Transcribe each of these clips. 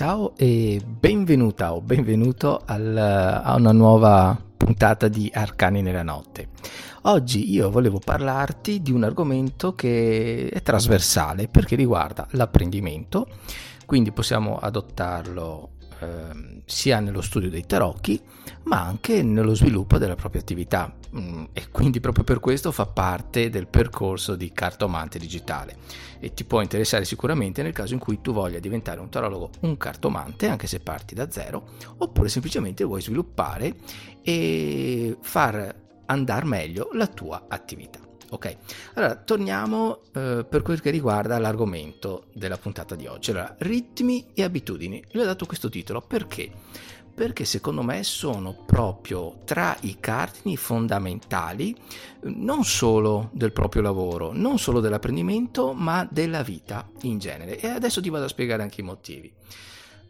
Ciao e benvenuta o benvenuto al, a una nuova puntata di Arcani nella notte. Oggi io volevo parlarti di un argomento che è trasversale perché riguarda l'apprendimento, quindi possiamo adottarlo eh, sia nello studio dei tarocchi ma anche nello sviluppo della propria attività mm, e quindi proprio per questo fa parte del percorso di cartomante digitale e ti può interessare sicuramente nel caso in cui tu voglia diventare un tarologo, un cartomante anche se parti da zero oppure semplicemente vuoi sviluppare e far andare meglio la tua attività. Ok, allora torniamo eh, per quel che riguarda l'argomento della puntata di oggi. Allora, ritmi e abitudini. Le ho dato questo titolo perché? Perché secondo me sono proprio tra i cardini fondamentali non solo del proprio lavoro, non solo dell'apprendimento, ma della vita in genere. E adesso ti vado a spiegare anche i motivi.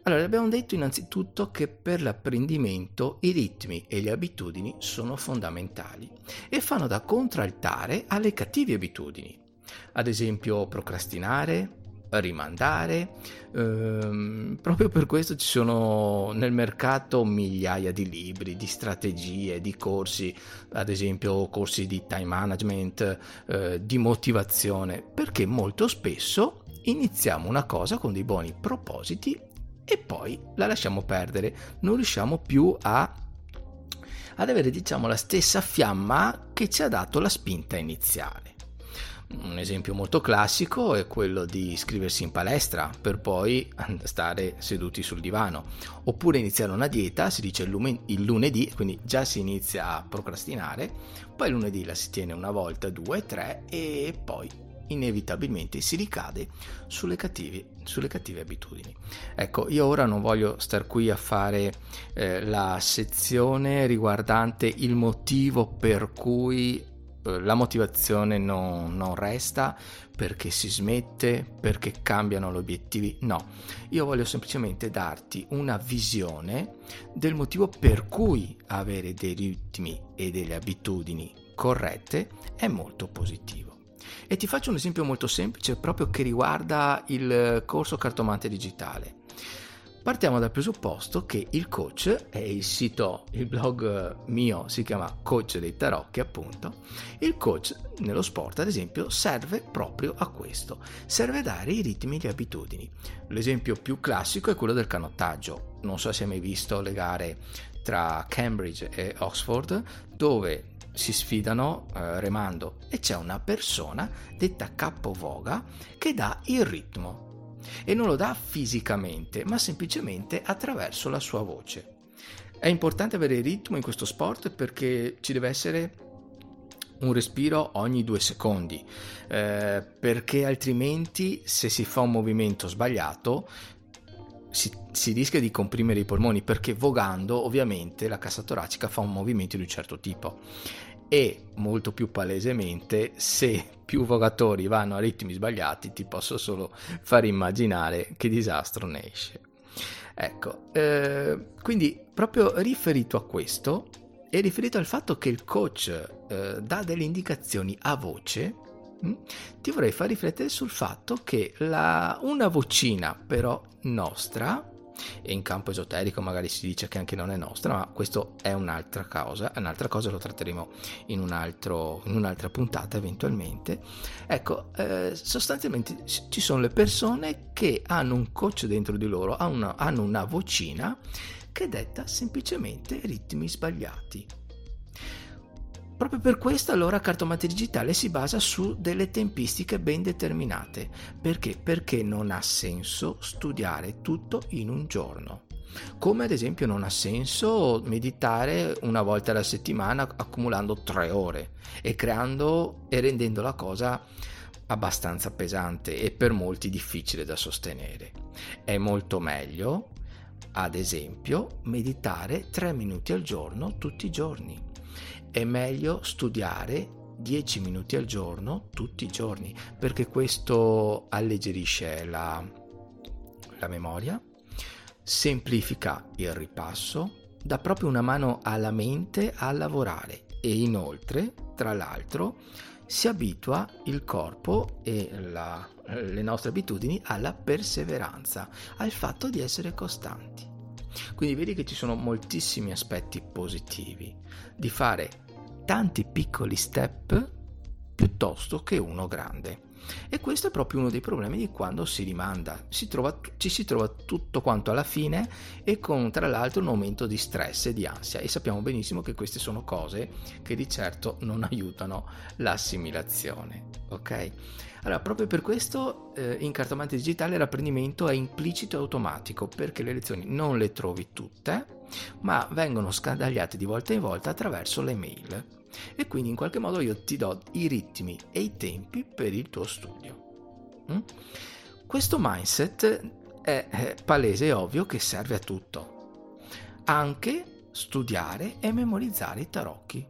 Allora, abbiamo detto innanzitutto che per l'apprendimento i ritmi e le abitudini sono fondamentali e fanno da contraltare alle cattive abitudini. Ad esempio, procrastinare, rimandare. Ehm, proprio per questo ci sono nel mercato migliaia di libri, di strategie, di corsi, ad esempio corsi di time management, eh, di motivazione, perché molto spesso iniziamo una cosa con dei buoni propositi e poi la lasciamo perdere, non riusciamo più a, ad avere diciamo la stessa fiamma che ci ha dato la spinta iniziale. Un esempio molto classico è quello di iscriversi in palestra per poi stare seduti sul divano, oppure iniziare una dieta, si dice il lunedì, quindi già si inizia a procrastinare, poi lunedì la si tiene una volta, due, tre e poi inevitabilmente si ricade sulle cattive, sulle cattive abitudini. Ecco, io ora non voglio star qui a fare eh, la sezione riguardante il motivo per cui eh, la motivazione non, non, resta perché si smette, perché cambiano gli obiettivi. No, io voglio semplicemente darti una visione del motivo per cui avere dei ritmi e delle abitudini corrette è molto positivo. E ti faccio un esempio molto semplice proprio che riguarda il corso cartomante digitale. Partiamo dal presupposto che il coach, e il sito, il blog mio si chiama Coach dei Tarocchi appunto, il coach nello sport ad esempio serve proprio a questo, serve a dare i ritmi e le abitudini. L'esempio più classico è quello del canottaggio, non so se hai mai visto le gare tra Cambridge e Oxford dove si sfidano eh, remando e c'è una persona detta capovoga che dà il ritmo e non lo dà fisicamente ma semplicemente attraverso la sua voce. È importante avere il ritmo in questo sport perché ci deve essere un respiro ogni due secondi, eh, perché altrimenti se si fa un movimento sbagliato si, si, rischia di comprimere i polmoni perché vogando ovviamente la cassa toracica fa un movimento di un certo tipo e molto più palesemente se più vogatori vanno a ritmi sbagliati ti posso solo far immaginare che disastro ne esce. Ecco, eh, quindi proprio riferito a questo e riferito al fatto che il coach eh, dà delle indicazioni a voce? Ti vorrei far riflettere sul fatto che la, una vocina però nostra, e in campo esoterico magari si dice che anche non è nostra, ma questo è un'altra cosa, un'altra cosa lo tratteremo in, un altro, in un'altra puntata eventualmente. Ecco, eh, sostanzialmente ci sono le persone che hanno un coach dentro di loro, hanno una, hanno una vocina che detta semplicemente ritmi sbagliati Proprio per questo allora Cartomante Digitale si basa su delle tempistiche ben determinate. Perché? Perché non ha senso studiare tutto in un giorno. Come ad esempio non ha senso meditare una volta alla settimana accumulando tre ore e creando e rendendo la cosa abbastanza pesante e per molti difficile da sostenere. È molto meglio, ad esempio, meditare 3 minuti al giorno tutti i giorni. È meglio studiare 10 minuti al giorno tutti i giorni perché questo alleggerisce la, la memoria, semplifica il ripasso, dà proprio una mano alla mente a lavorare e inoltre, tra l'altro, si abitua il corpo e la, le nostre abitudini alla perseveranza, al fatto di essere costanti. Quindi vedi che ci sono moltissimi aspetti positivi di fare tanti piccoli step piuttosto che uno grande. E questo è proprio uno dei problemi di quando si rimanda, si trova, ci si trova tutto quanto alla fine e con tra l'altro un aumento di stress e di ansia e sappiamo benissimo che queste sono cose che di certo non aiutano l'assimilazione, ok? Allora, proprio per questo eh, in cartomante digitale l'apprendimento è implicito e automatico perché le lezioni non le trovi tutte, ma vengono scandagliate di volta in volta attraverso le mail e quindi in qualche modo io ti do i ritmi e i tempi per il tuo studio. Mm? Questo mindset è palese e ovvio che serve a tutto, anche studiare e memorizzare i tarocchi.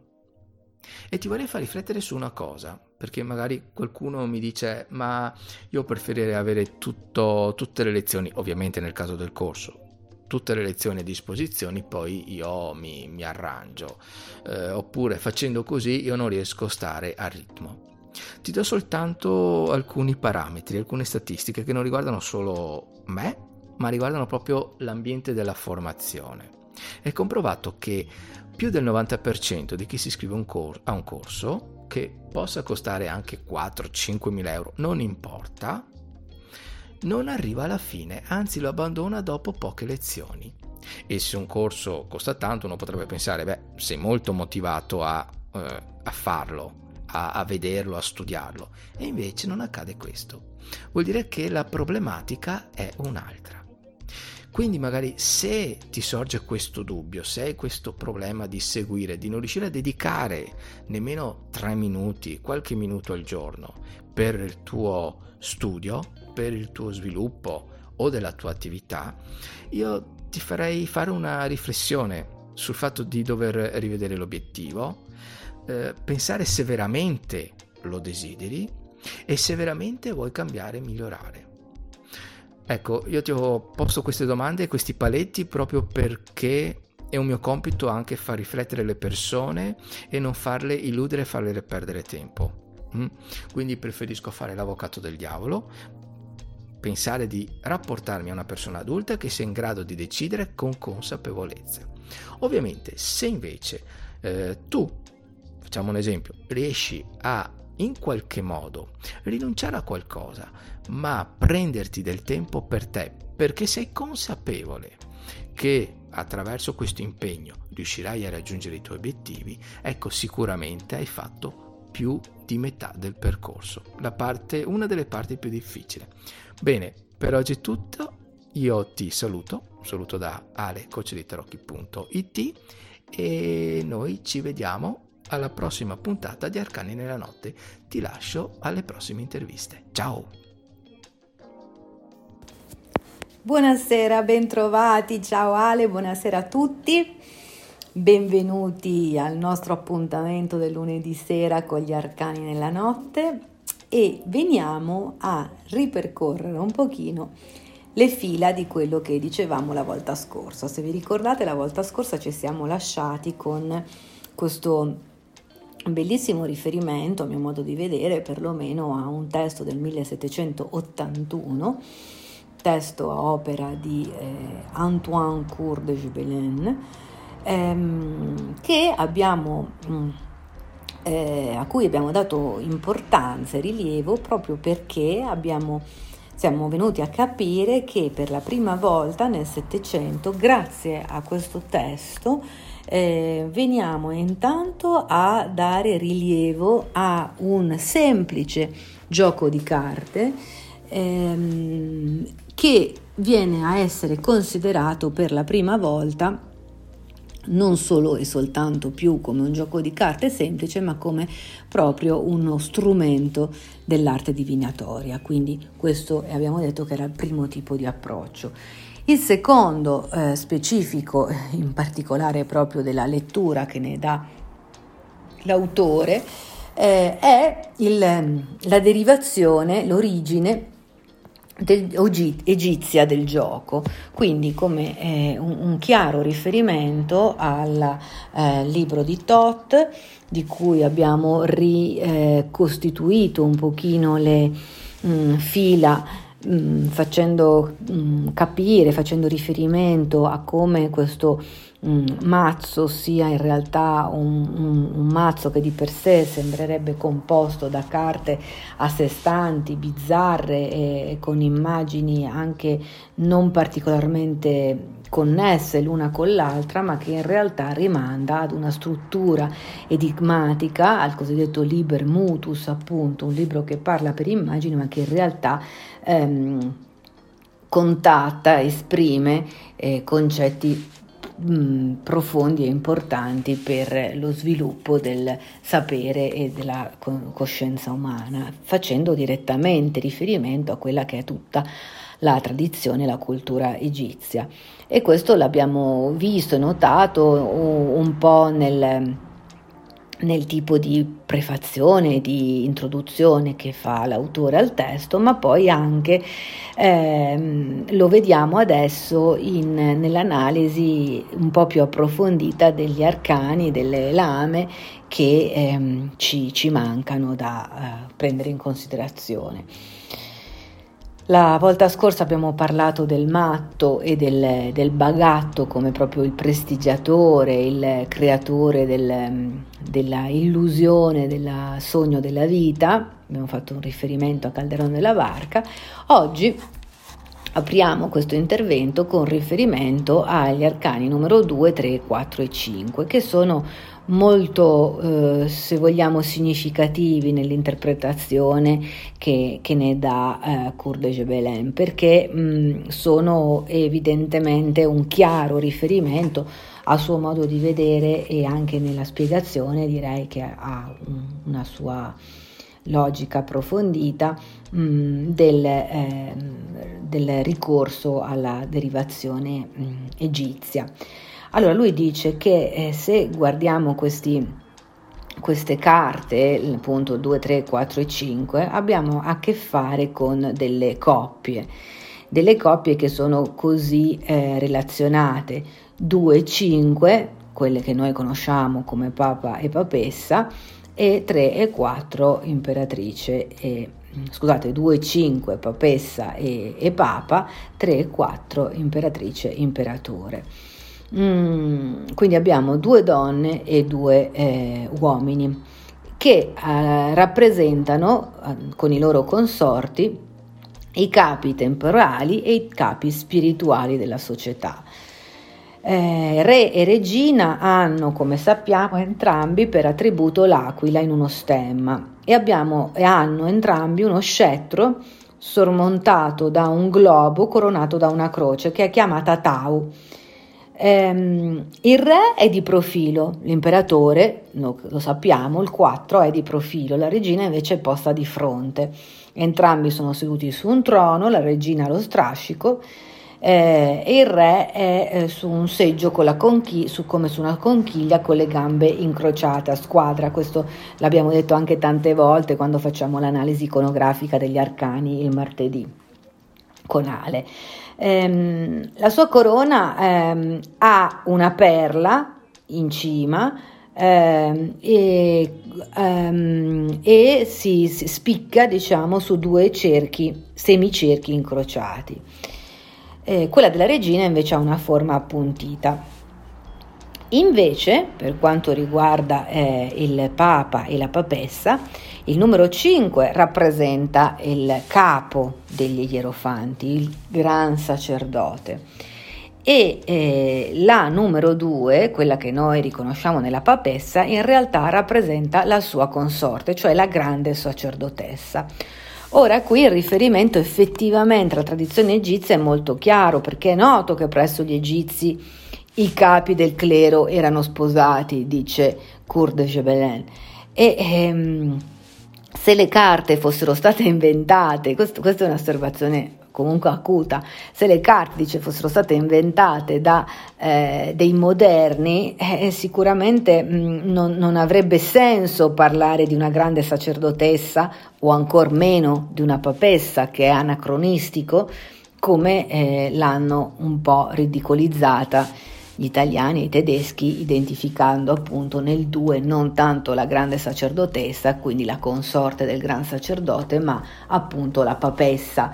E ti vorrei far riflettere su una cosa, perché magari qualcuno mi dice ma io preferirei avere tutto, tutte le lezioni, ovviamente nel caso del corso, tutte le lezioni a disposizione, poi io mi, mi arrangio, eh, oppure facendo così io non riesco a stare a ritmo. Ti do soltanto alcuni parametri, alcune statistiche che non riguardano solo me, ma riguardano proprio l'ambiente della formazione. È comprovato che più del 90% di chi si iscrive un cor- a un corso, che possa costare anche 4-5 mila euro, non importa, non arriva alla fine, anzi lo abbandona dopo poche lezioni. E se un corso costa tanto, uno potrebbe pensare, beh, sei molto motivato a, eh, a farlo, a, a vederlo, a studiarlo. E invece non accade questo. Vuol dire che la problematica è un'altra. Quindi magari se ti sorge questo dubbio, se hai questo problema di seguire, di non riuscire a dedicare nemmeno tre minuti, qualche minuto al giorno per il tuo studio, per il tuo sviluppo o della tua attività, io ti farei fare una riflessione sul fatto di dover rivedere l'obiettivo, eh, pensare se veramente lo desideri e se veramente vuoi cambiare e migliorare. Ecco, io ti ho posto queste domande e questi paletti proprio perché è un mio compito anche far riflettere le persone e non farle illudere e farle perdere tempo. Mm? Quindi preferisco fare l'avvocato del diavolo, pensare di rapportarmi a una persona adulta che sia in grado di decidere con consapevolezza. Ovviamente, se invece eh, tu, facciamo un esempio, riesci a in qualche modo rinunciare a qualcosa, ma prenderti del tempo per te, perché sei consapevole che attraverso questo impegno riuscirai a raggiungere i tuoi obiettivi, ecco sicuramente hai fatto più di metà del percorso, parte, una delle parti più difficili. Bene, per oggi è tutto. Io ti saluto, saluto da alecoachlitterocchi.it e noi ci vediamo alla prossima puntata di Arcani nella notte. Ti lascio alle prossime interviste. Ciao! Buonasera, bentrovati, ciao Ale, buonasera a tutti. Benvenuti al nostro appuntamento del lunedì sera con gli arcani nella notte e veniamo a ripercorrere un pochino le fila di quello che dicevamo la volta scorsa. Se vi ricordate, la volta scorsa ci siamo lasciati con questo bellissimo riferimento, a mio modo di vedere, perlomeno a un testo del 1781, testo a opera di eh, Antoine Cour de Gibelin, ehm, che abbiamo... Mh, mm, eh, a cui abbiamo dato importanza e rilievo proprio perché abbiamo, siamo venuti a capire che per la prima volta nel Settecento, grazie a questo testo, eh, veniamo intanto a dare rilievo a un semplice gioco di carte ehm, che viene a essere considerato per la prima volta non solo e soltanto più come un gioco di carte semplice, ma come proprio uno strumento dell'arte divinatoria. Quindi questo abbiamo detto che era il primo tipo di approccio. Il secondo eh, specifico, in particolare proprio della lettura che ne dà l'autore, eh, è il, la derivazione, l'origine del, egizia del gioco, quindi come eh, un, un, chiaro riferimento al eh, libro di Tot, di cui abbiamo ricostituito un pochino le mh, mm, fila mh, mm, facendo mh, mm, capire, facendo riferimento a come questo mazzo sia in realtà un, un, un, mazzo che di per sé sembrerebbe composto da carte a sé stanti, bizzarre e con immagini anche non particolarmente connesse l'una con l'altra, ma che in realtà rimanda ad una struttura enigmatica, al cosiddetto liber mutus, appunto, un libro che parla per immagini, ma che in realtà ehm, contatta, esprime eh, concetti mh, profondi e importanti per lo sviluppo del sapere e della coscienza umana, facendo direttamente riferimento a quella che è tutta la tradizione, la cultura egizia. E questo l'abbiamo visto e notato un po' nel, nel tipo di prefazione, di introduzione che fa l'autore al testo, ma poi anche ehm, lo vediamo adesso in, nell'analisi un po' più approfondita degli arcani, delle lame che ehm, ci, ci, mancano da eh, prendere in considerazione. La volta scorsa abbiamo parlato del matto e del, del bagatto come proprio il prestigiatore, il creatore del, della illusione, del sogno della vita. Abbiamo fatto un riferimento a Calderone della Barca. Oggi apriamo questo intervento con riferimento agli arcani numero 2, 3, 4 e 5, che sono molto, eh, se vogliamo, significativi nell'interpretazione che, che ne dà eh, Cour de Gebelin, perché mh, sono evidentemente un chiaro riferimento al suo modo di vedere e anche nella spiegazione direi che ha un, una sua logica approfondita mh, del, eh, del, ricorso alla derivazione mh, egizia. Allora lui dice che eh, se guardiamo questi, queste carte, appunto 2, 3, 4 e 5, abbiamo a che fare con delle coppie, delle coppie che sono così eh, relazionate, 2 e 5, quelle che noi conosciamo come papa e papessa, e 3 e 4 imperatrice e scusate 2 e 5 papessa e, e papa 3 e 4 imperatrice imperatore Mm, quindi abbiamo due donne e due eh, uomini che eh, rappresentano eh, con i loro consorti i capi temporali e i capi spirituali della società. Eh, re e regina hanno, come sappiamo, entrambi per attributo l'aquila in uno stemma e, abbiamo, e hanno entrambi uno scettro sormontato da un globo coronato da una croce che è chiamata Tau. Ehm, il re è di profilo, l'imperatore, lo, lo sappiamo, il 4 è di profilo, la regina invece è posta di fronte. Entrambi sono seduti su un trono, la regina allo strascico eh, e il re è eh, su un seggio con la conchiglia, su, come su una conchiglia con le gambe incrociate a squadra. Questo l'abbiamo detto anche tante volte quando facciamo l'analisi iconografica degli arcani il martedì conale. Ehm, la sua corona ehm, ha una perla in cima ehm, e, ehm, e si, si, spicca diciamo su due cerchi, semicerchi incrociati. Eh, quella della regina invece ha una forma appuntita. Invece, per quanto riguarda eh, il Papa e la Papessa, il numero 5 rappresenta il capo degli Ierofanti, il gran sacerdote. E eh, la numero 2, quella che noi riconosciamo nella papessa, in realtà rappresenta la sua consorte, cioè la grande sacerdotessa. Ora qui il riferimento effettivamente alla tradizione egizia è molto chiaro perché è noto che presso gli egizi i capi del clero erano sposati, dice Kurt de Gebelen. E ehm, se le carte fossero state inventate, questo, questa è un'osservazione comunque acuta, se le carte dice, fossero state inventate da eh, dei moderni, eh, sicuramente mh, mm, non, non, avrebbe senso parlare di una grande sacerdotessa o ancor meno di una papessa che è anacronistico, come eh, l'hanno un po' ridicolizzata gli italiani e i tedeschi, identificando appunto nel 2 non tanto la grande sacerdotessa, quindi la consorte del gran sacerdote, ma appunto la papessa.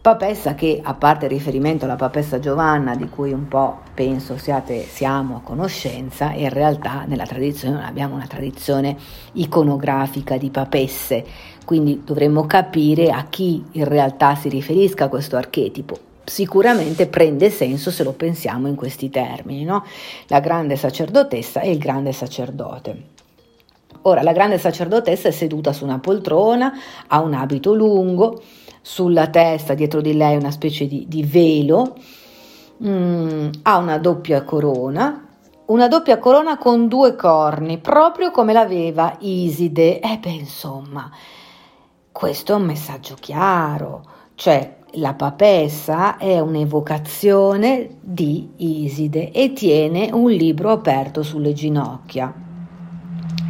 Papessa che, a parte il riferimento alla papessa Giovanna, di cui un po' penso siate, siamo a conoscenza, in realtà nella tradizione non abbiamo una tradizione iconografica di papesse, quindi dovremmo capire a chi in realtà si riferisca questo archetipo sicuramente prende senso se lo pensiamo in questi termini, no? la grande sacerdotessa e il grande sacerdote. Ora, la grande sacerdotessa è seduta su una poltrona, ha un abito lungo, sulla testa dietro di lei una specie di, di velo, mm, ha una doppia corona, una doppia corona con due corni, proprio come l'aveva Iside. E eh beh, insomma, questo è un messaggio chiaro, cioè la papessa è un'evocazione di Iside e tiene un libro aperto sulle ginocchia.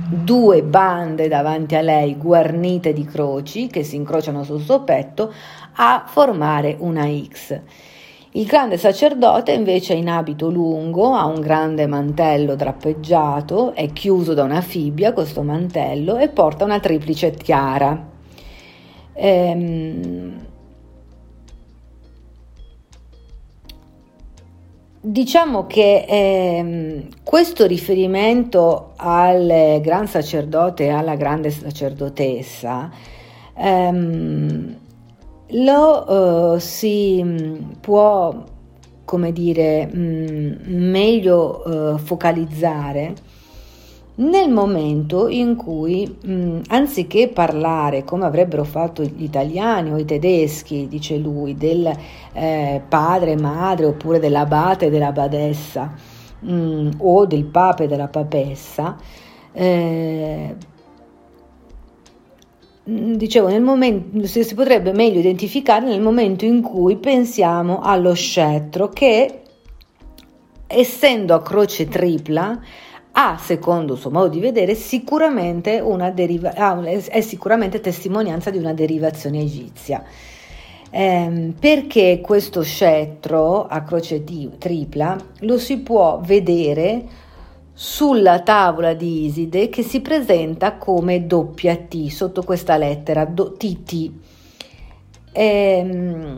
Due bande davanti a lei guarnite di croci che si incrociano sul suo petto a formare una X. Il grande sacerdote invece è in abito lungo, ha un grande mantello drappeggiato, è chiuso da una fibbia questo mantello e porta una triplice tiara. Ehm, Diciamo che ehm, questo riferimento al gran sacerdote e alla grande sacerdotessa ehm, lo eh, si mm, può, come dire, mh, mm, meglio eh, focalizzare nel momento in cui, mh, anziché parlare come avrebbero fatto gli italiani o i tedeschi, dice lui, del eh, padre, madre oppure dell'abate e della badessa mh, o del papa e della papessa, eh, dicevo, momento, si potrebbe meglio identificare nel momento in cui pensiamo allo scettro che, essendo a croce tripla, ha, secondo il suo modo di vedere, sicuramente una deriva- è sicuramente testimonianza di una derivazione egizia. Eh, perché questo scettro a croce tripla lo si può vedere sulla tavola di Iside che si presenta come doppia T sotto questa lettera do, TT. Eh,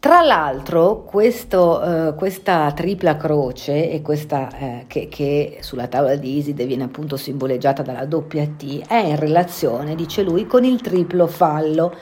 tra l'altro, questo, eh, questa tripla croce e questa eh, che, che, sulla tavola di Iside viene appunto simboleggiata dalla doppia T è in relazione, dice lui, con il triplo fallo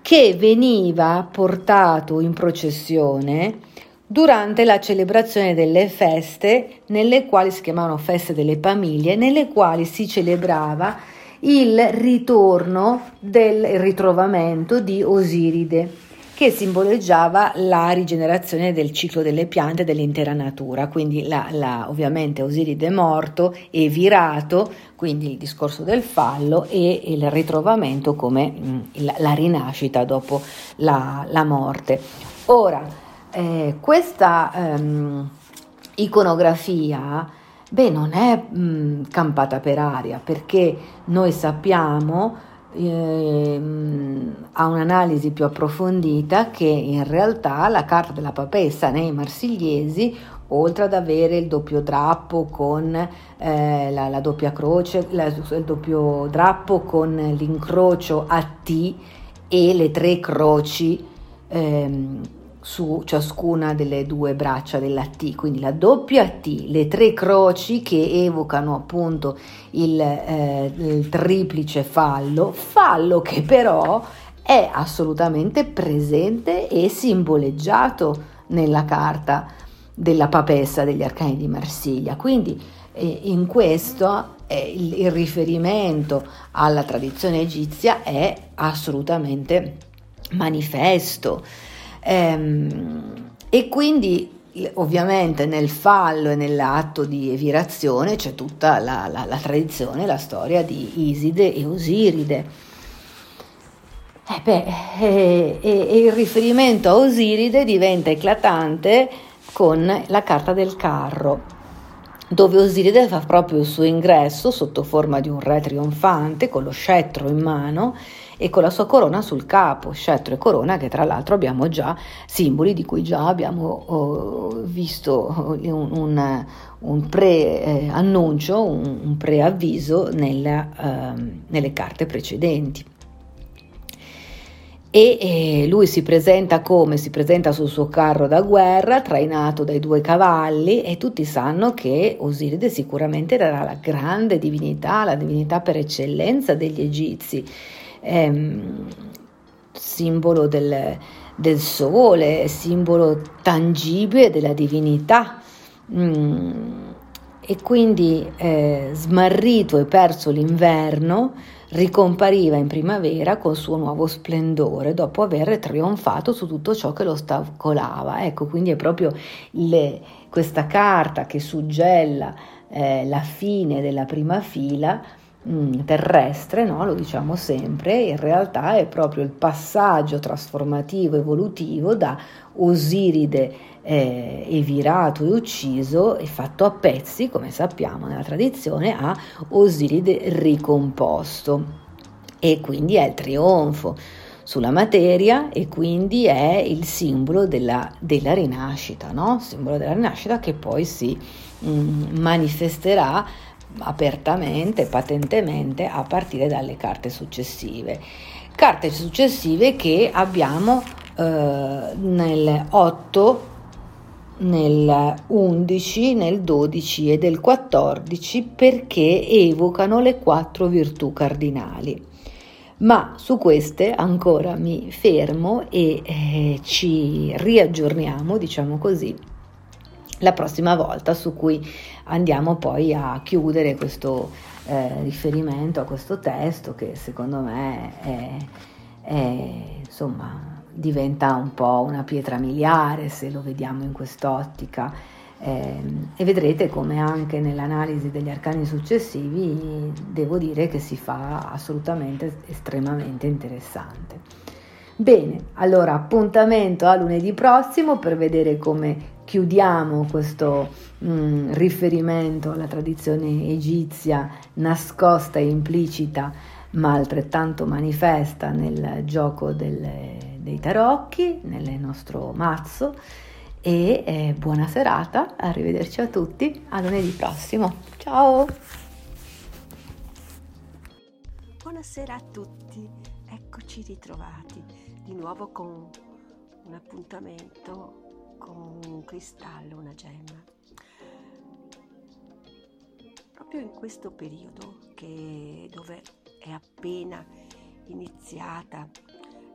che veniva portato in processione durante la celebrazione delle feste, nelle quali si chiamavano feste delle famiglie, nelle quali si celebrava il ritorno del ritrovamento di Osiride che simboleggiava la rigenerazione del ciclo delle piante dell'intera natura, quindi la, la, ovviamente Osiride morto e virato, quindi il discorso del fallo e il ritrovamento come mh, la, la, rinascita dopo la, morte. Ora, eh, questa ehm, iconografia beh, non è mh, campata per aria perché noi sappiamo eh, a un'analisi più approfondita che in realtà la carta della papessa nei marsigliesi oltre ad avere il doppio drappo con eh, la, la, doppia croce, la, il doppio drappo con l'incrocio a T e le tre croci ehm, su ciascuna delle due braccia della T, quindi la doppia T, le tre croci che evocano appunto il, eh, il triplice fallo, fallo che però è assolutamente presente e simboleggiato nella carta della papessa degli arcani di Marsiglia. Quindi eh, in questo eh, il, il riferimento alla tradizione egizia è assolutamente manifesto. Ehm, e quindi ovviamente nel fallo e nell'atto di evirazione c'è tutta la, la, la tradizione, la storia di Iside e Osiride. Eh beh, e, e, il riferimento a Osiride diventa eclatante con la carta del carro, dove Osiride fa proprio il suo ingresso sotto forma di un re trionfante con lo scettro in mano e con la sua corona sul capo, scettro e corona che tra l'altro abbiamo già simboli di cui già abbiamo oh, visto un, un, un pre-annuncio, un, un preavviso nella, uh, nelle carte precedenti. E eh, lui si presenta come? Si presenta sul suo carro da guerra, trainato dai due cavalli, e tutti sanno che Osiride sicuramente era la grande divinità, la divinità per eccellenza degli egizi ehm, simbolo del, del, sole, simbolo tangibile della divinità. Mm, e quindi eh, smarrito e perso l'inverno, ricompariva in primavera col suo nuovo splendore dopo aver trionfato su tutto ciò che lo ostacolava. Ecco, quindi è proprio le, questa carta che suggella eh, la fine della prima fila terrestre, no? lo diciamo sempre, in realtà è proprio il passaggio trasformativo, evolutivo da Osiride eh, evirato e ucciso e fatto a pezzi, come sappiamo nella tradizione, a Osiride ricomposto. E quindi è il trionfo sulla materia e quindi è il simbolo della, della rinascita, no? simbolo della rinascita che poi si mm, manifesterà apertamente, patentemente a partire dalle carte successive. Carte successive che abbiamo eh, nel 8, nel 11, nel 12 e del 14 perché evocano le quattro virtù cardinali. Ma su queste ancora mi fermo e eh, ci riaggiorniamo, diciamo così, la prossima volta su cui andiamo poi a chiudere questo eh, riferimento a questo testo che secondo me è, è, insomma, diventa un po' una pietra miliare se lo vediamo in quest'ottica eh, e vedrete come anche nell'analisi degli arcani successivi devo dire che si fa assolutamente estremamente interessante. Bene, allora appuntamento a lunedì prossimo per vedere come chiudiamo questo mh, mm, riferimento alla tradizione egizia nascosta e implicita ma altrettanto manifesta nel gioco delle, dei tarocchi, nel nostro mazzo e eh, buona serata, arrivederci a tutti, a lunedì prossimo, ciao! Buonasera a tutti, eccoci ritrovati di nuovo con un appuntamento con un cristallo, una gemma. Proprio in questo periodo che, dove è appena iniziata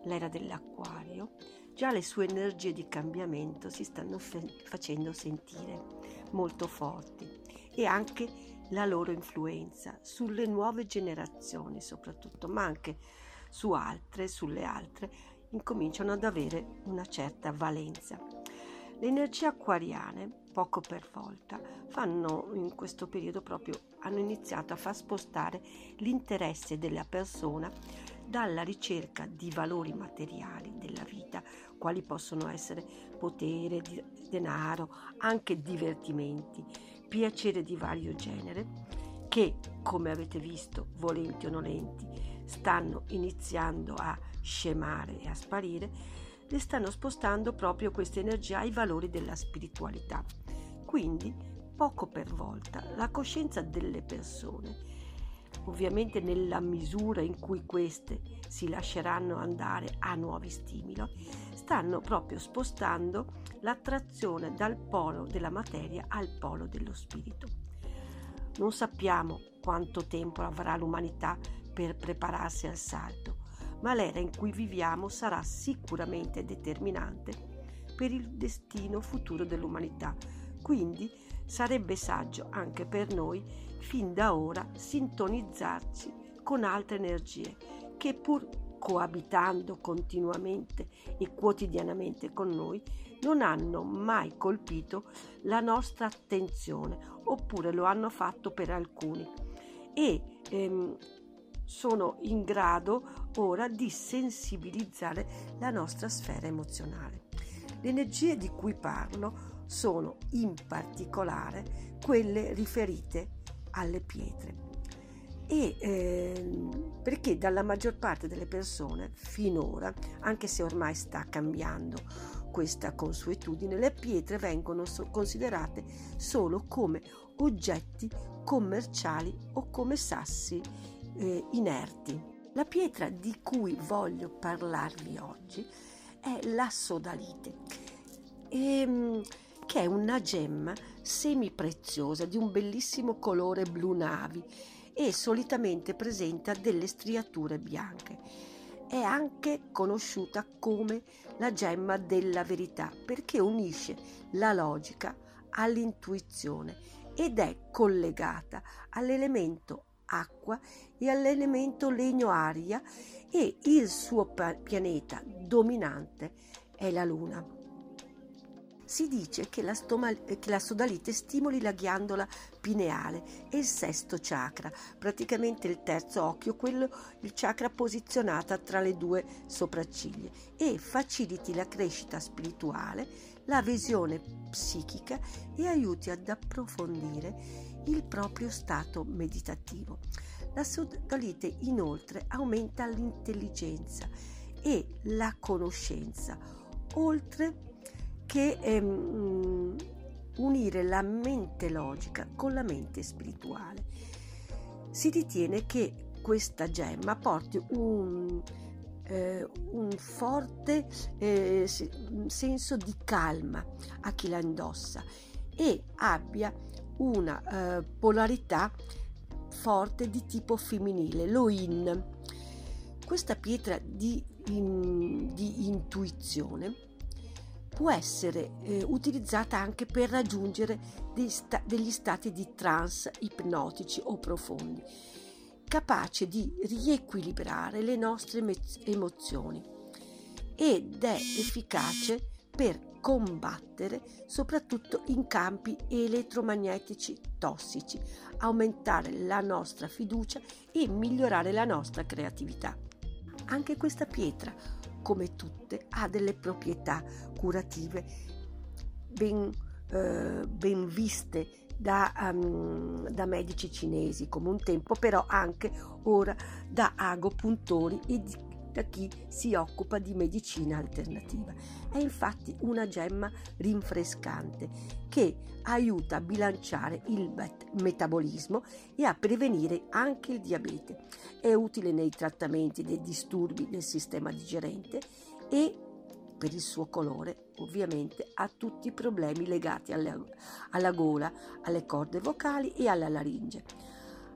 l'era dell'acquario, già le sue energie di cambiamento si stanno fe- facendo sentire molto forti e anche la loro influenza sulle nuove generazioni soprattutto, ma anche su altre, sulle altre, incominciano ad avere una certa valenza. Le energie acquariane, poco per volta, fanno in questo periodo proprio, hanno iniziato a far spostare l'interesse della persona dalla ricerca di valori materiali della vita, quali possono essere potere, denaro, anche divertimenti, piacere di vario genere, che, come avete visto, volenti o nolenti, stanno iniziando a scemare e a sparire le stanno spostando proprio questa energia ai valori della spiritualità. Quindi, poco per volta, la coscienza delle persone, ovviamente nella misura in cui queste si lasceranno andare a nuovi stimoli, stanno proprio spostando l'attrazione dal polo della materia al polo dello spirito. Non sappiamo quanto tempo avrà l'umanità per prepararsi al salto, ma l'era in cui viviamo sarà sicuramente determinante per il destino futuro dell'umanità. Quindi sarebbe saggio anche per noi fin da ora sintonizzarci con altre energie che pur coabitando continuamente e quotidianamente con noi, non hanno mai colpito la nostra attenzione, oppure lo hanno fatto per alcuni e ehm, sono in grado ora di sensibilizzare la nostra sfera emozionale. Le energie di cui parlo sono in particolare quelle riferite alle pietre. E eh, perché dalla maggior parte delle persone finora, anche se ormai sta cambiando questa consuetudine, le pietre vengono considerate solo come oggetti commerciali o come sassi eh, inerti. La pietra di cui voglio parlarvi oggi è la sodalite, ehm, che è una gemma semipreziosa di un bellissimo colore blu navi e solitamente presenta delle striature bianche. È anche conosciuta come la gemma della verità perché unisce la logica all'intuizione ed è collegata all'elemento acqua e all'elemento legno-aria e il suo pianeta dominante è la Luna. Si dice che la, stoma, che la, sodalite stimoli la ghiandola pineale e il sesto chakra, praticamente il terzo occhio, quello il chakra posizionata tra le due sopracciglia, e faciliti la crescita spirituale, la visione psichica e aiuti ad approfondire il proprio stato meditativo. La sodalite inoltre aumenta l'intelligenza e la conoscenza, oltre che ehm, unire la mente logica con la mente spirituale. Si ritiene che questa gemma porti un, eh, un forte eh, senso di calma a chi la indossa e abbia una eh, polarità forte di tipo femminile, lo yin. Questa pietra di, in, di intuizione può essere eh, utilizzata anche per raggiungere sta- degli stati di trance ipnotici o profondi, capace di riequilibrare le nostre emozioni ed è efficace per combattere soprattutto in campi elettromagnetici tossici, aumentare la nostra fiducia e migliorare la nostra creatività. Anche questa pietra come tutte, ha delle proprietà curative ben, eh, ben viste da, um, da, medici cinesi come un tempo, però anche ora da agopuntori e di da chi si occupa di medicina alternativa. È infatti una gemma rinfrescante che aiuta a bilanciare il metabolismo e a prevenire anche il diabete. È utile nei trattamenti dei disturbi del sistema digerente e per il suo colore, ovviamente, a tutti i problemi legati alla, alla gola, alle corde vocali e alla laringe.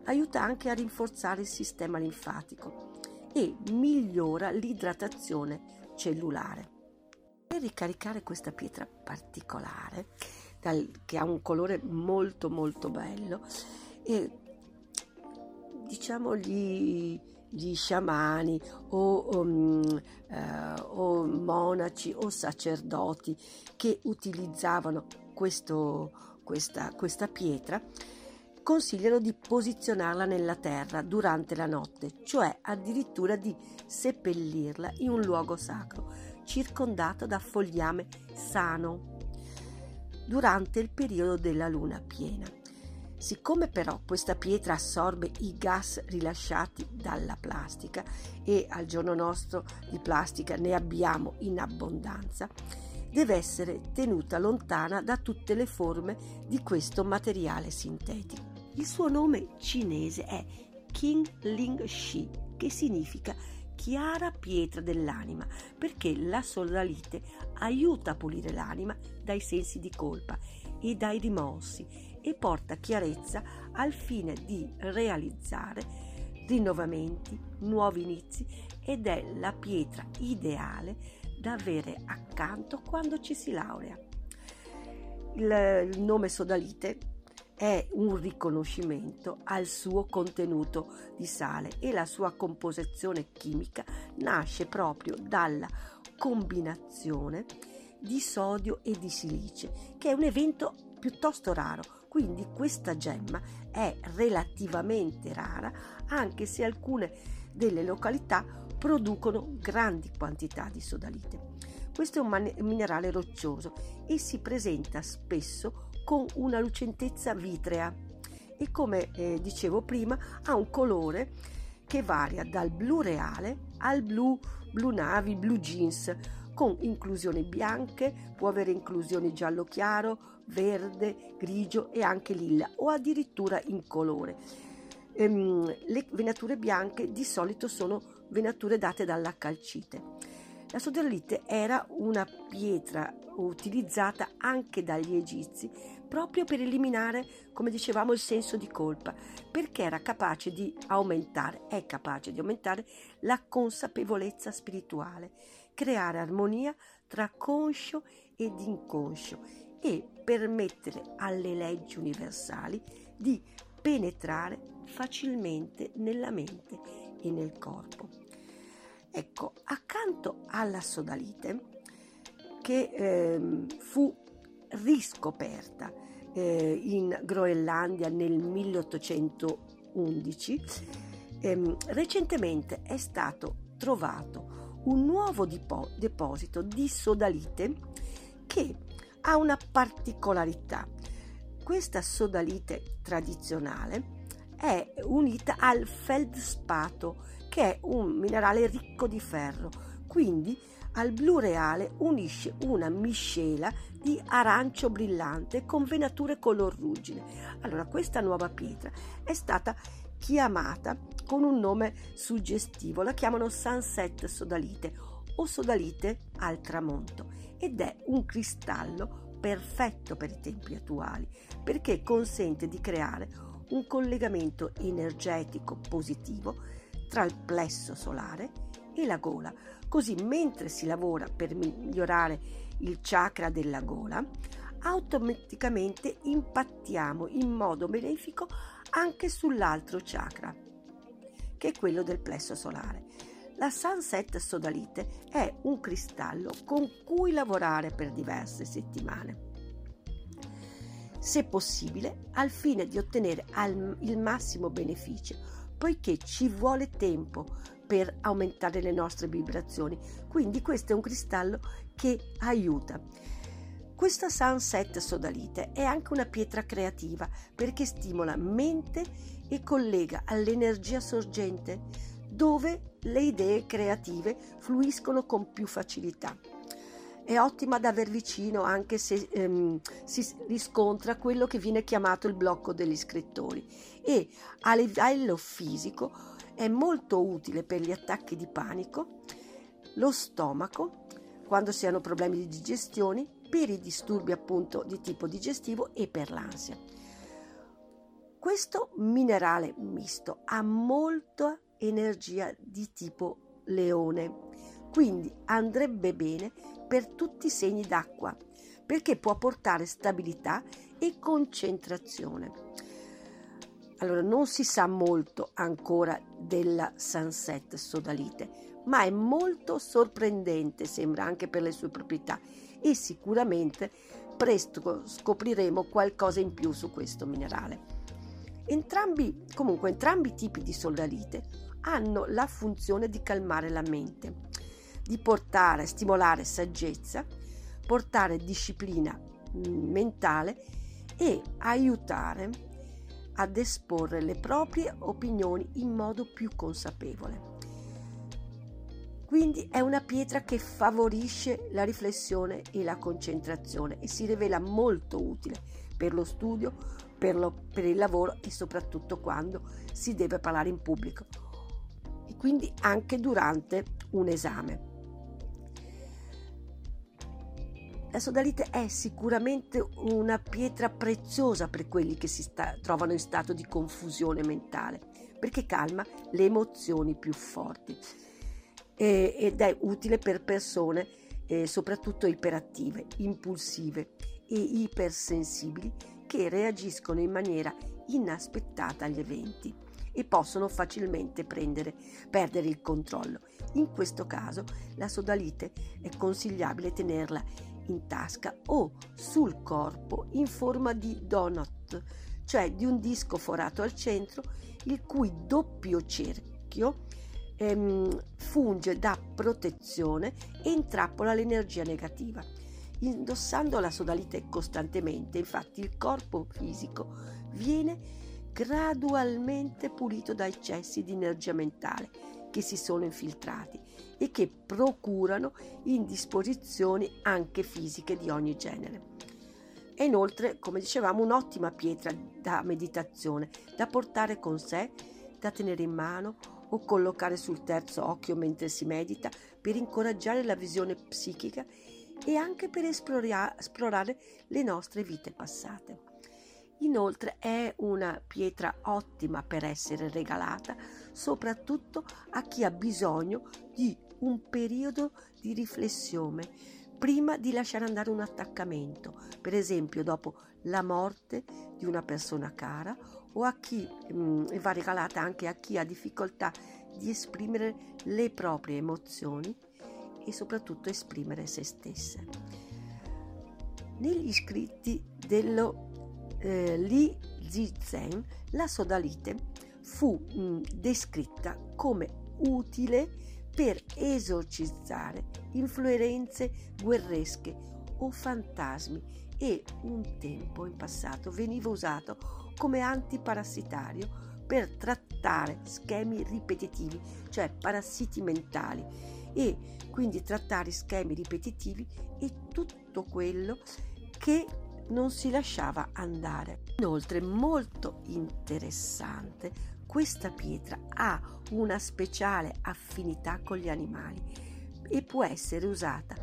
Aiuta anche a rinforzare il sistema linfatico e migliora l'idratazione cellulare. Per ricaricare questa pietra particolare, dal, che ha un colore molto molto bello, e diciamo gli, gli sciamani o, um, uh, o, monaci o sacerdoti che utilizzavano questo, questa, questa pietra consigliano di posizionarla nella terra durante la notte, cioè addirittura di seppellirla in un luogo sacro, circondato da fogliame sano, durante il periodo della luna piena. Siccome però questa pietra assorbe i gas rilasciati dalla plastica e al giorno nostro di plastica ne abbiamo in abbondanza, deve essere tenuta lontana da tutte le forme di questo materiale sintetico. Il suo nome cinese è King Ling Shi, che significa chiara pietra dell'anima, perché la sodalite aiuta a pulire l'anima dai sensi di colpa e dai rimorsi e porta chiarezza al fine di realizzare rinnovamenti, nuovi inizi ed è la pietra ideale da avere accanto quando ci si laurea. Il, il nome sodalite è un riconoscimento al suo contenuto di sale e la sua composizione chimica nasce proprio dalla combinazione di sodio e di silice, che è un evento piuttosto raro. Quindi questa gemma è relativamente rara, anche se alcune delle località producono grandi quantità di sodalite. Questo è un man- minerale roccioso e si presenta spesso con una lucentezza vitrea e come eh, dicevo prima ha un colore che varia dal blu reale al blu, blu navi, blu jeans con inclusioni bianche, può avere inclusioni giallo chiaro, verde, grigio e anche lilla o addirittura in colore. Ehm, le venature bianche di solito sono venature date dalla calcite. La sodalite era una pietra utilizzata anche dagli egizi proprio per eliminare, come dicevamo, il senso di colpa, perché era capace di aumentare, è capace di aumentare la consapevolezza spirituale, creare armonia tra conscio ed inconscio e permettere alle leggi universali di penetrare facilmente nella mente e nel corpo. Ecco, accanto alla sodalite, che eh, fu riscoperta eh, in Groenlandia nel 1811, ehm, recentemente è stato trovato un nuovo dipo- deposito di sodalite che ha una particolarità. Questa sodalite tradizionale è unita al feldspato che è un minerale ricco di ferro, quindi al blu reale unisce una miscela di arancio brillante con venature color ruggine. Allora, questa nuova pietra è stata chiamata con un nome suggestivo, la chiamano Sunset Sodalite o Sodalite al tramonto ed è un cristallo perfetto per i tempi attuali perché consente di creare un collegamento energetico positivo tra il plesso solare e la gola. Così mentre si lavora per migliorare il chakra della gola, automaticamente impattiamo in modo benefico anche sull'altro chakra, che è quello del plesso solare. La Sunset Sodalite è un cristallo con cui lavorare per diverse settimane. Se possibile, al fine di ottenere il massimo beneficio poiché ci vuole tempo per aumentare le nostre vibrazioni. Quindi questo è un cristallo che aiuta. Questa Sunset Sodalite è anche una pietra creativa perché stimola mente e collega all'energia sorgente dove le idee creative fluiscono con più facilità è ottima da aver vicino anche se ehm, si riscontra quello che viene chiamato il blocco degli scrittori e a livello fisico è molto utile per gli attacchi di panico, lo stomaco, quando si hanno problemi di digestione, per i disturbi appunto di tipo digestivo e per l'ansia. Questo minerale misto ha molta energia di tipo leone, quindi andrebbe bene per tutti i segni d'acqua, perché può portare stabilità e concentrazione. Allora, non si sa molto ancora della Sunset Sodalite, ma è molto sorprendente, sembra anche per le sue proprietà, e sicuramente presto scopriremo qualcosa in più su questo minerale. Entrambi, comunque, entrambi i tipi di sodalite hanno la funzione di calmare la mente di portare, stimolare saggezza, portare disciplina mm, mentale e aiutare ad esporre le proprie opinioni in modo più consapevole. Quindi è una pietra che favorisce la riflessione e la concentrazione e si rivela molto utile per lo studio, per, lo, per il lavoro e soprattutto quando si deve parlare in pubblico e quindi anche durante un esame. La sodalite è sicuramente una pietra preziosa per quelli che si sta, trovano in stato di confusione mentale, perché calma le emozioni più forti e, ed è utile per persone eh, soprattutto iperattive, impulsive e ipersensibili che reagiscono in maniera inaspettata agli eventi e possono facilmente prendere, perdere il controllo. In questo caso la sodalite è consigliabile tenerla in tasca o sul corpo in forma di donut, cioè di un disco forato al centro il cui doppio cerchio ehm, funge da protezione e intrappola l'energia negativa. Indossando la sodalite costantemente, infatti, il corpo fisico viene gradualmente pulito da eccessi di energia mentale che si sono infiltrati e che procurano indisposizioni anche fisiche di ogni genere. È inoltre, come dicevamo, un'ottima pietra da meditazione, da portare con sé, da tenere in mano o collocare sul terzo occhio mentre si medita per incoraggiare la visione psichica e anche per esplorare le nostre vite passate. Inoltre è una pietra ottima per essere regalata soprattutto a chi ha bisogno di un periodo di riflessione prima di lasciare andare un attaccamento, per esempio dopo la morte di una persona cara o a chi mh, mm, va regalata anche a chi ha difficoltà di esprimere le proprie emozioni e soprattutto esprimere se stesse. Negli scritti dello eh, Li Zizen, la sodalite fu mh, descritta come utile per esorcizzare influenze guerresche o fantasmi e un tempo in passato veniva usato come antiparassitario per trattare schemi ripetitivi, cioè parassiti mentali e quindi trattare schemi ripetitivi e tutto quello che non si lasciava andare. Inoltre, molto interessante, questa pietra ha una speciale affinità con gli animali e può essere usata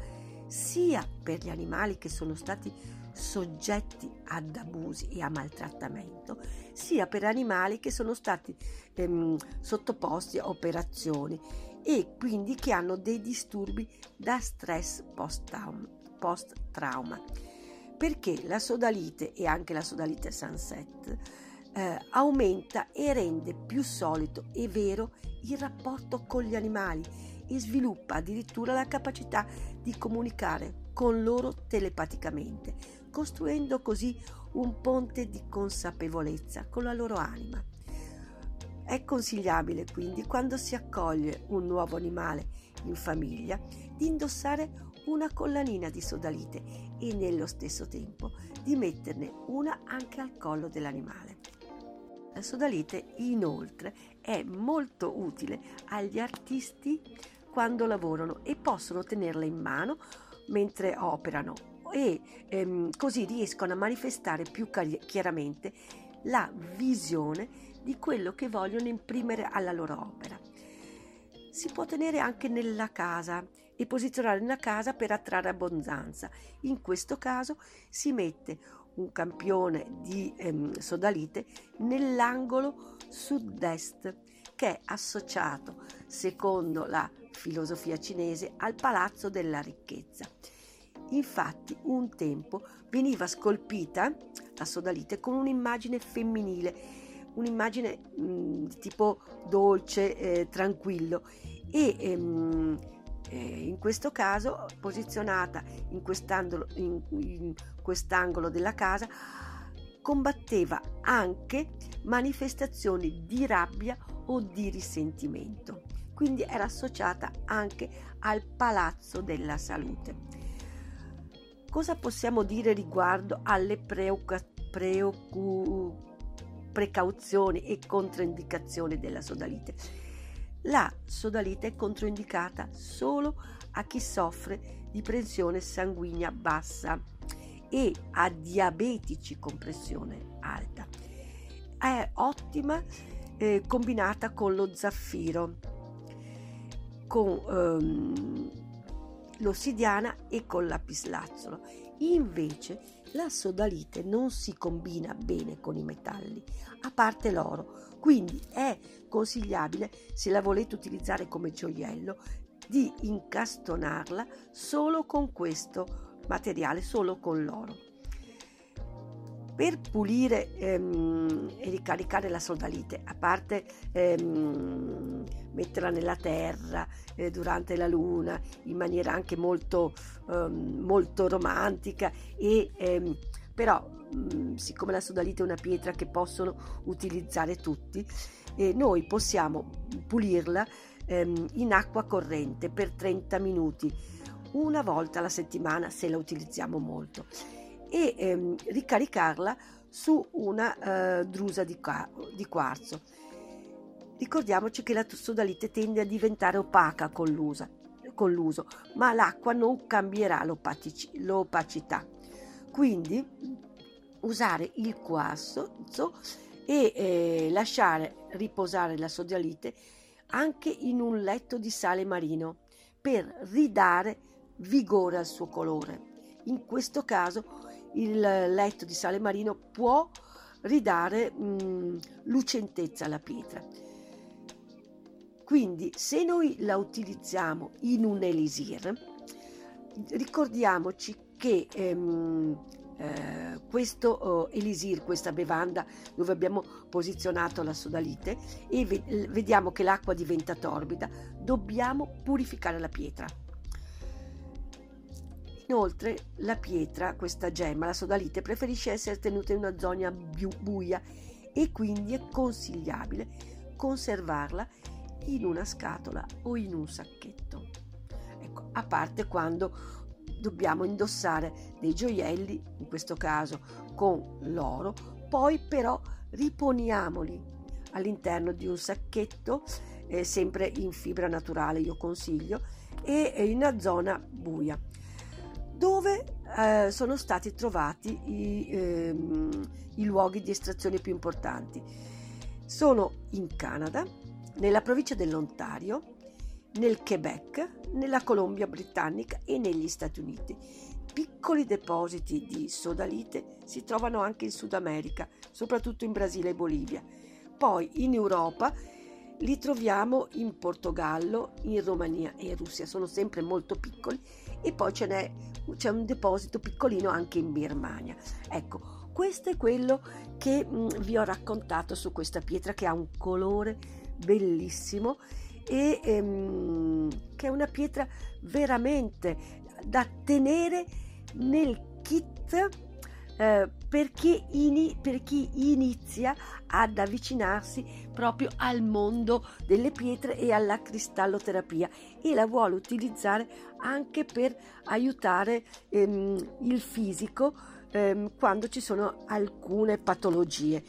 sia per gli animali che sono stati soggetti ad abusi e a maltrattamento, sia per animali che sono stati ehm, sottoposti a operazioni e quindi che hanno dei disturbi da stress post-trauma. Perché la sodalite e anche la sodalite sunset eh, aumenta e rende più solido e vero il rapporto con gli animali e sviluppa addirittura la capacità di comunicare con loro telepaticamente, costruendo così un ponte di consapevolezza con la loro anima. È consigliabile quindi quando si accoglie un nuovo animale in famiglia di indossare una collanina di sodalite e nello stesso tempo di metterne una anche al collo dell'animale. La sodalite inoltre è molto utile agli artisti quando lavorano e possono tenerla in mano mentre operano e ehm, così riescono a manifestare più chiaramente la visione di quello che vogliono imprimere alla loro opera. Si può tenere anche nella casa e posizionare nella casa per attrarre abbondanza. In questo caso si mette un campione di ehm, sodalite nell'angolo sud-est che è associato, secondo la filosofia cinese, al palazzo della ricchezza. Infatti, un tempo veniva scolpita la sodalite con un'immagine femminile, un'immagine mh, tipo dolce, eh, tranquillo e ehm, eh, in questo caso posizionata in in, in quest'angolo della casa, combatteva anche manifestazioni di rabbia o di risentimento. Quindi era associata anche al palazzo della salute. Cosa possiamo dire riguardo alle preucu, precauzioni e controindicazioni della sodalite? La sodalite è controindicata solo a chi soffre di pressione sanguigna bassa e a diabetici con pressione alta. È ottima eh, combinata con lo zaffiro, con ehm, l'ossidiana e con lapislazzolo. Invece la sodalite non si combina bene con i metalli, a parte l'oro, quindi è consigliabile, se la volete utilizzare come gioiello, di incastonarla solo con questo materiale, solo con l'oro. per pulire ehm, e ricaricare la sodalite, a parte ehm, metterla nella terra eh, durante la luna in maniera anche molto, ehm, molto romantica e ehm, però mm, siccome la sodalite è una pietra che possono utilizzare tutti, eh, noi possiamo pulirla ehm, in acqua corrente per 30 minuti, una volta alla settimana se la utilizziamo molto e ehm, ricaricarla su una eh, drusa di, di quarzo. Ricordiamoci che la sodalite tende a diventare opaca con l'uso, con l'uso ma l'acqua non cambierà l'opacità. Quindi usare il quarzo e eh, lasciare riposare la sodalite anche in un letto di sale marino per ridare vigore al suo colore. In questo caso il letto di sale marino può ridare mh, mm, lucentezza alla pietra. Quindi se noi la utilizziamo in un elisir, ricordiamoci che ehm, eh, questo oh, elisir, questa bevanda dove abbiamo posizionato la sodalite e ve- vediamo che l'acqua diventa torbida, dobbiamo purificare la pietra. Inoltre la pietra, questa gemma, la sodalite, preferisce essere tenuta in una zona buia e quindi è consigliabile conservarla in una scatola o in un sacchetto. Ecco, a parte quando dobbiamo indossare dei gioielli, in questo caso con l'oro, poi però riponiamoli all'interno di un sacchetto, eh, sempre in fibra naturale io consiglio, e in una zona buia dove eh, sono stati trovati i, ehm, i luoghi di estrazione più importanti. Sono in Canada, nella provincia dell'Ontario, nel Quebec, nella Colombia britannica e negli Stati Uniti. Piccoli depositi di sodalite si trovano anche in Sud America, soprattutto in Brasile e Bolivia. Poi in Europa li troviamo in Portogallo, in Romania e in Russia, sono sempre molto piccoli e poi c'è un deposito piccolino anche in Birmania. Ecco, questo è quello che vi ho raccontato su questa pietra che ha un colore bellissimo e ehm, che è una pietra veramente da tenere nel kit eh, per, chi ini, per chi inizia ad avvicinarsi proprio al mondo delle pietre e alla cristalloterapia e la vuole utilizzare anche per aiutare ehm, il fisico ehm, quando ci sono alcune patologie.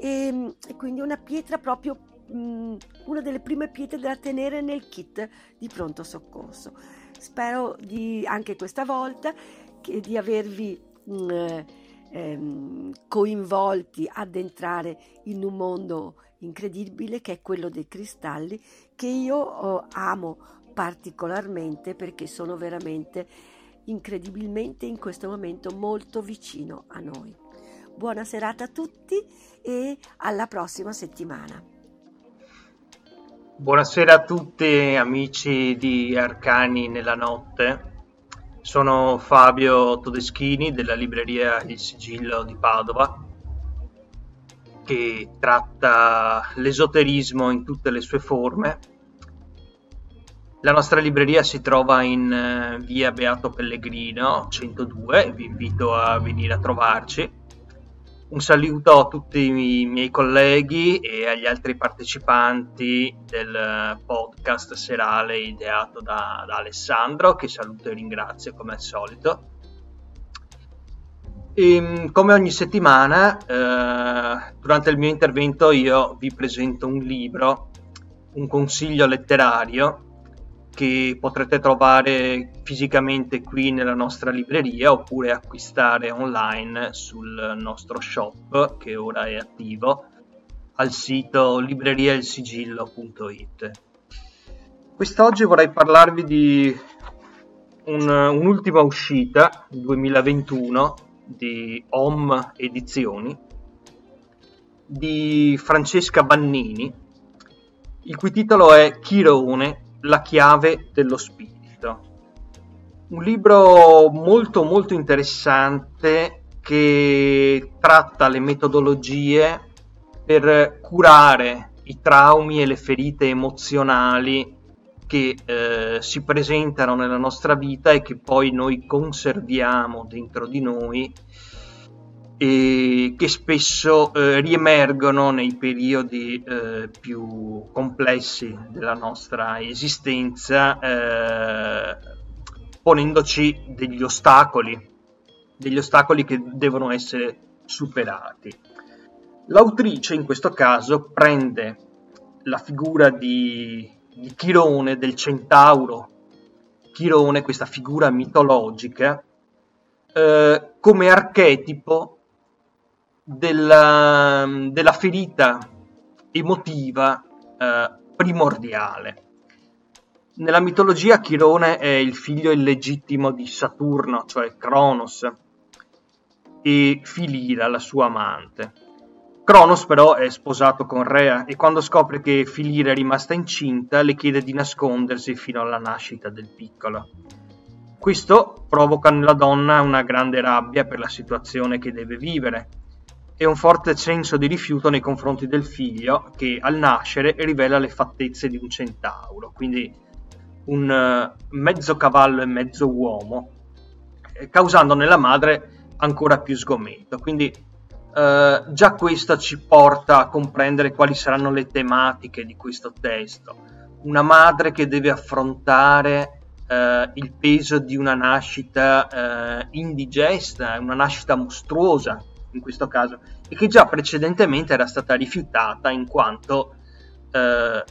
E, ehm, e quindi una pietra proprio mh, una delle prime pietre da tenere nel kit di pronto soccorso. Spero di anche questa volta che, di avervi mh, ehm, coinvolti ad entrare in un mondo incredibile che è quello dei cristalli che io oh, amo particolarmente perché sono veramente incredibilmente in questo momento molto vicino a noi. Buona serata a tutti e alla prossima settimana. Buonasera a tutti amici di Arcani nella notte. Sono Fabio Todeschini della libreria Il Sigillo di Padova che tratta l'esoterismo in tutte le sue forme. La nostra libreria si trova in eh, via Beato Pellegrino 102, vi invito a venire a trovarci un saluto a tutti i miei colleghi e agli altri partecipanti del podcast serale ideato da, da Alessandro, che saluto e ringrazio come al solito. E, ehm, come ogni settimana, eh, durante il mio intervento io vi presento un libro, un consiglio letterario che potrete trovare fisicamente qui nella nostra libreria oppure acquistare online sul nostro shop che ora è attivo al sito libreriailsigillo.it. Quest'oggi vorrei parlarvi di un, un'ultima uscita 2021 di Om Edizioni di Francesca Bannini, il cui titolo è Chirone la chiave dello spirito. Un libro molto molto interessante che tratta le metodologie per curare i traumi e le ferite emozionali che eh, si presentano nella nostra vita e che poi noi conserviamo dentro di noi e che spesso eh, riemergono nei periodi eh, più complessi della nostra esistenza, eh, ponendoci degli ostacoli, degli ostacoli che devono essere superati. L'autrice in questo caso prende la figura di, di Chirone, del centauro Chirone, questa figura mitologica, eh, come archetipo della, della ferita emotiva eh, primordiale. Nella mitologia Chirone è il figlio illegittimo di Saturno, cioè Cronos, e Filira, la sua amante. Cronos però è sposato con Rea e quando scopre che Filira è rimasta incinta le chiede di nascondersi fino alla nascita del piccolo. Questo provoca nella donna una grande rabbia per la situazione che deve vivere e un forte senso di rifiuto nei confronti del figlio che al nascere rivela le fattezze di un centauro, quindi un uh, mezzo cavallo e mezzo uomo, eh, causando nella madre ancora più sgomento. Quindi uh, già questo ci porta a comprendere quali saranno le tematiche di questo testo. Una madre che deve affrontare uh, il peso di una nascita indigesta, una nascita mostruosa, in questo caso, e che già precedentemente era stata rifiutata in quanto eh,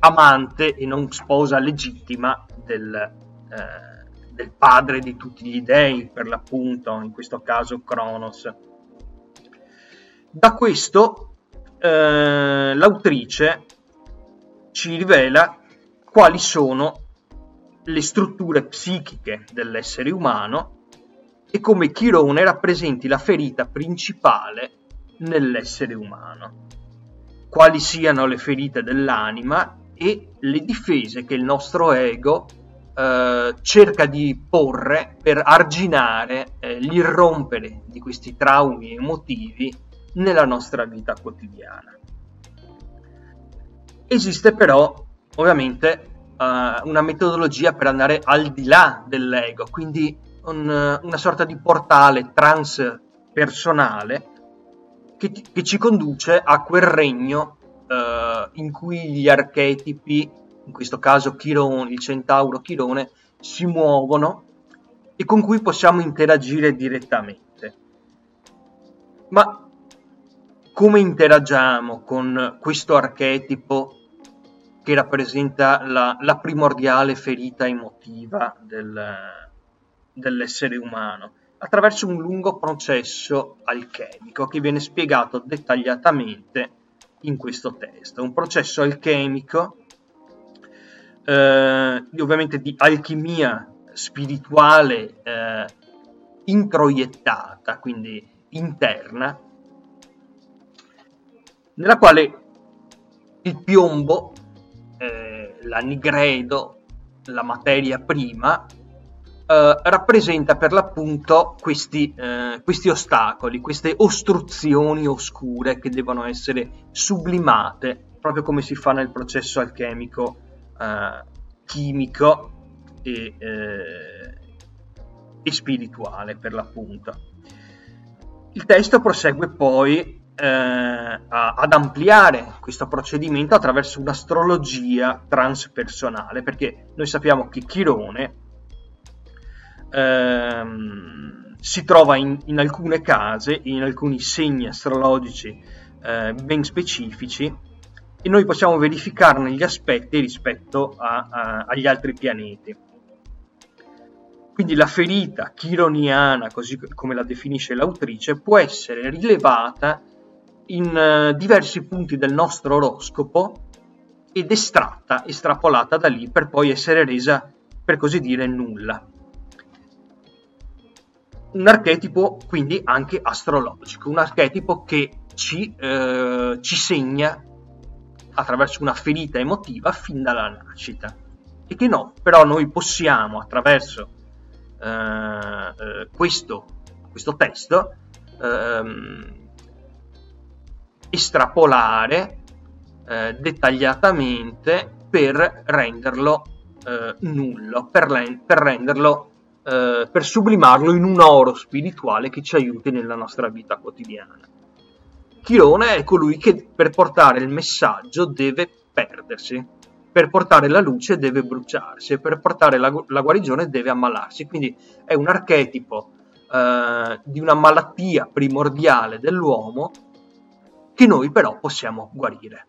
amante e non sposa legittima del, eh, del, padre di tutti gli dei, per l'appunto, in questo caso Cronos. Da questo eh, l'autrice ci rivela quali sono le strutture psichiche dell'essere umano e come Chirone rappresenti la ferita principale nell'essere umano, quali siano le ferite dell'anima e le difese che il nostro ego eh, cerca di porre per arginare eh, l'irrompere di questi traumi emotivi nella nostra vita quotidiana. Esiste però ovviamente eh, una metodologia per andare al di là dell'ego, quindi un, una sorta di portale transpersonale che, che ci conduce a quel regno uh, in cui gli archetipi, in questo caso Chirone, il centauro Chirone, si muovono e con cui possiamo interagire direttamente. Ma come interagiamo con questo archetipo che rappresenta la, la primordiale ferita emotiva del, dell'essere umano attraverso un lungo processo alchemico che viene spiegato dettagliatamente in questo testo. Un processo alchemico eh, ovviamente di alchimia spirituale eh, introiettata, quindi interna, nella quale il piombo, eh, l'anigredo, la materia prima, eh, rappresenta per l'appunto questi, eh, questi, ostacoli, queste ostruzioni oscure che devono essere sublimate, proprio come si fa nel processo alchemico eh, chimico e, eh, e, spirituale per l'appunto. Il testo prosegue poi eh, a, ad ampliare questo procedimento attraverso un'astrologia transpersonale, perché noi sappiamo che Chirone ehm, si trova in, in, alcune case, in alcuni segni astrologici eh, ben specifici e noi possiamo verificarne gli aspetti rispetto a, a, agli altri pianeti. Quindi la ferita chironiana, così come la definisce l'autrice, può essere rilevata in uh, diversi punti del nostro oroscopo ed estratta, estrapolata da lì per poi essere resa, per così dire, nulla un archetipo quindi anche astrologico, un archetipo che ci, eh, ci segna attraverso una ferita emotiva fin dalla nascita. E che no, però noi possiamo attraverso eh, eh, questo, questo testo ehm, estrapolare eh, dettagliatamente per renderlo eh, nullo, per, le- per renderlo, eh, per sublimarlo in un oro spirituale che ci aiuti nella nostra vita quotidiana. Chirone è colui che per portare il messaggio deve perdersi, per portare la luce deve bruciarsi per portare la, la guarigione deve ammalarsi. Quindi è un archetipo eh, di una malattia primordiale dell'uomo che noi però possiamo guarire.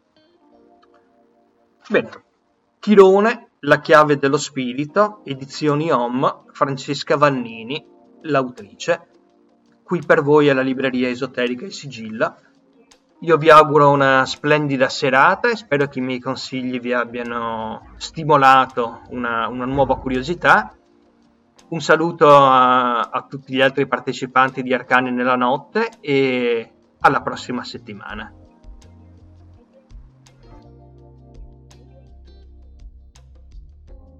Bene, Chirone, La chiave dello spirito, edizioni Om, Francesca Vannini, l'autrice. Qui per voi è la libreria esoterica e sigilla. Io vi auguro una splendida serata e spero che i miei consigli vi abbiano stimolato una, una nuova curiosità. Un saluto a, a tutti gli altri partecipanti di Arcani nella notte e alla prossima settimana.